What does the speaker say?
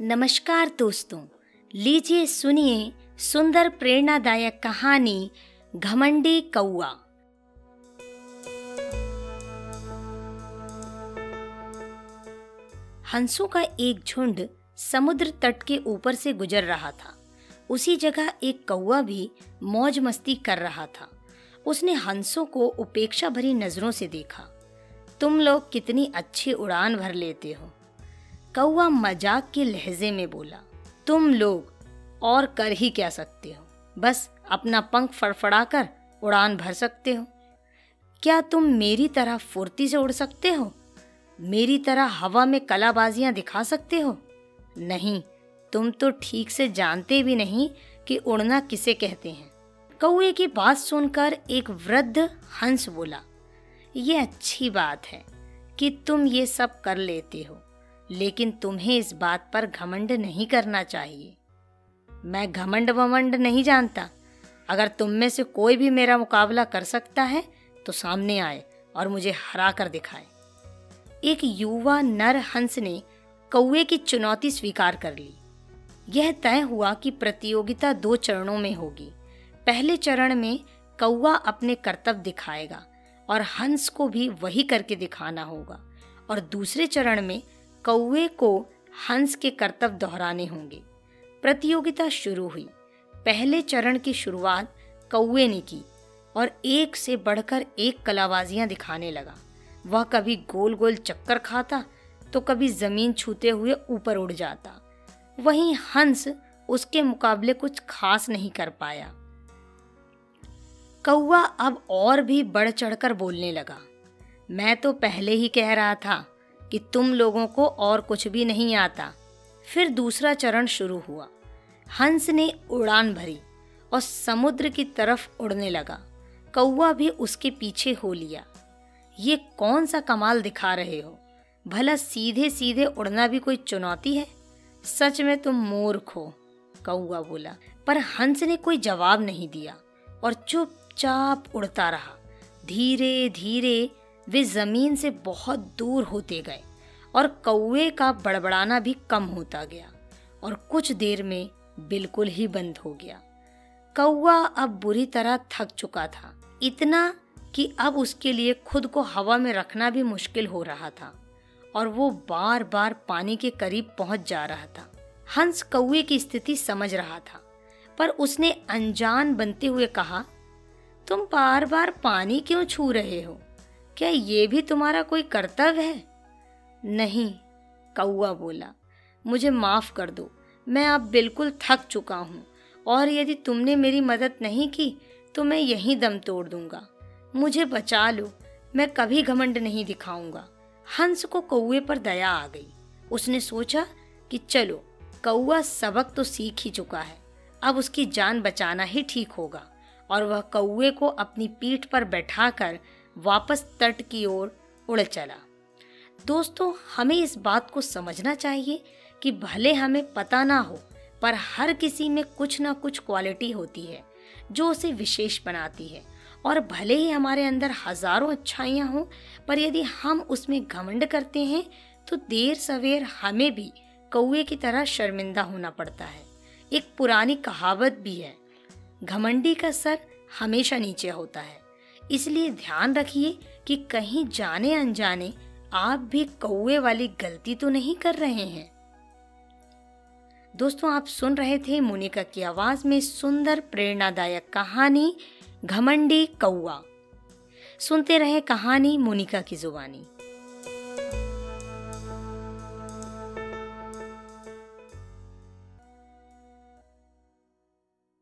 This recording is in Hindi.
नमस्कार दोस्तों, लीजिए सुनिए सुंदर प्रेरणादायक कहानी घमंडी कौआ हंसों का एक झुंड समुद्र तट के ऊपर से गुजर रहा था। उसी जगह एक कौआ भी मौज मस्ती कर रहा था। उसने हंसों को उपेक्षा भरी नज़रों से देखा। तुम लोग कितनी अच्छी उड़ान भर लेते हो। कौआ मज़ाक के लहजे में बोला, तुम लोग और कर ही क्या सकते हो? बस अपना पंख फड़फड़ाकर उड़ान भर सकते हो। क्या तुम मेरी तरह फुर्ती से उड़ सकते हो? मेरी तरह हवा में कलाबाजियाँ दिखा सकते हो? नहीं, तुम तो ठीक से जानते भी नहीं कि उड़ना किसे कहते हैं। कौए की बात सुनकर एक वृद्ध हंस बोला, ये अच्छी बात है कि तुम ये सब कर लेते हो। लेकिन तुम्हें इस बात पर घमंड नहीं करना चाहिए। मैं घमंड वमंड नहीं जानता। अगर तुम में से कोई भी मेरा मुकाबला कर सकता है तो सामने आए और मुझे हरा कर दिखाए। एक युवा नर हंस ने कौए की चुनौती स्वीकार कर ली। यह तय हुआ कि प्रतियोगिता दो चरणों में होगी। पहले चरण में कौआ अपने कर्तव्य दिखाएगा और हंस को भी वही करके दिखाना होगा और दूसरे चरण में कौए को हंस के कर्तव्य दोहराने होंगे। प्रतियोगिता शुरू हुई। पहले चरण की शुरुआत कौए ने की और एक से बढ़कर एक कलाबाजियाँ दिखाने लगा। वह कभी गोल गोल चक्कर खाता तो कभी ज़मीन छूते हुए ऊपर उड़ जाता। वहीं हंस उसके मुकाबले कुछ खास नहीं कर पाया। कौआ अब और भी बढ़ चढ़कर बोलने लगा, मैं तो पहले ही कह रहा था कि तुम लोगों को और कुछ भी नहीं आता। फिर दूसरा चरण शुरू हुआ। हंस ने उड़ान भरी और समुद्र की तरफ़ उड़ने लगा। कौआ भी उसके पीछे हो लिया। ये कौन सा कमाल दिखा रहे हो? भला सीधे सीधे उड़ना भी कोई चुनौती है? सच में तुम मूर्ख हो कौआ बोला। पर हंस ने कोई जवाब नहीं दिया और चुपचाप उड़ता रहा। धीरे धीरे वे ज़मीन से बहुत दूर होते गए और कौए का बड़बड़ाना भी कम होता गया और कुछ देर में बिल्कुल ही बंद हो गया। कौआ अब बुरी तरह थक चुका था, इतना कि अब उसके लिए खुद को हवा में रखना भी मुश्किल हो रहा था और वो बार बार पानी के करीब पहुँच जा रहा था। हंस कौए की स्थिति समझ रहा था, पर उसने अनजान बनते हुए कहा, तुम बार बार पानी क्यों छू रहे हो? क्या ये भी तुम्हारा कोई कर्तव्य है? नहीं कौआ बोला, मुझे माफ़ कर दो, मैं अब बिल्कुल थक चुका हूँ, और यदि तुमने मेरी मदद नहीं की तो मैं यहीं दम तोड़ दूँगा। मुझे बचा लो, मैं कभी घमंड नहीं दिखाऊँगा। हंस को कौए पर दया आ गई। उसने सोचा कि चलो कौआ सबक तो सीख ही चुका है, अब उसकी जान बचाना ही ठीक होगा, और वह कौए को अपनी पीठ पर बैठाकर वापस तट की ओर उड़ चला। दोस्तों, हमें इस बात को समझना चाहिए कि भले हमें पता ना हो, पर हर किसी में कुछ ना कुछ क्वालिटी होती है, जो उसे विशेष बनाती है। और भले ही हमारे अंदर हज़ारों अच्छाइयाँ हों, पर यदि हम उसमें घमंड करते हैं तो देर सवेर हमें भी कौए की तरह शर्मिंदा होना पड़ता है। एक पुरानी कहावत भी है, घमंडी का सर हमेशा नीचे होता है। इसलिए ध्यान रखिए कि कहीं जाने अनजाने आप भी कौए वाली गलती तो नहीं कर रहे हैं। दोस्तों, आप सुन रहे थे मोनिका की आवाज़ में सुंदर प्रेरणादायक कहानी, घमंडी कौआ सुनते रहे कहानी मोनिका की जुबानी।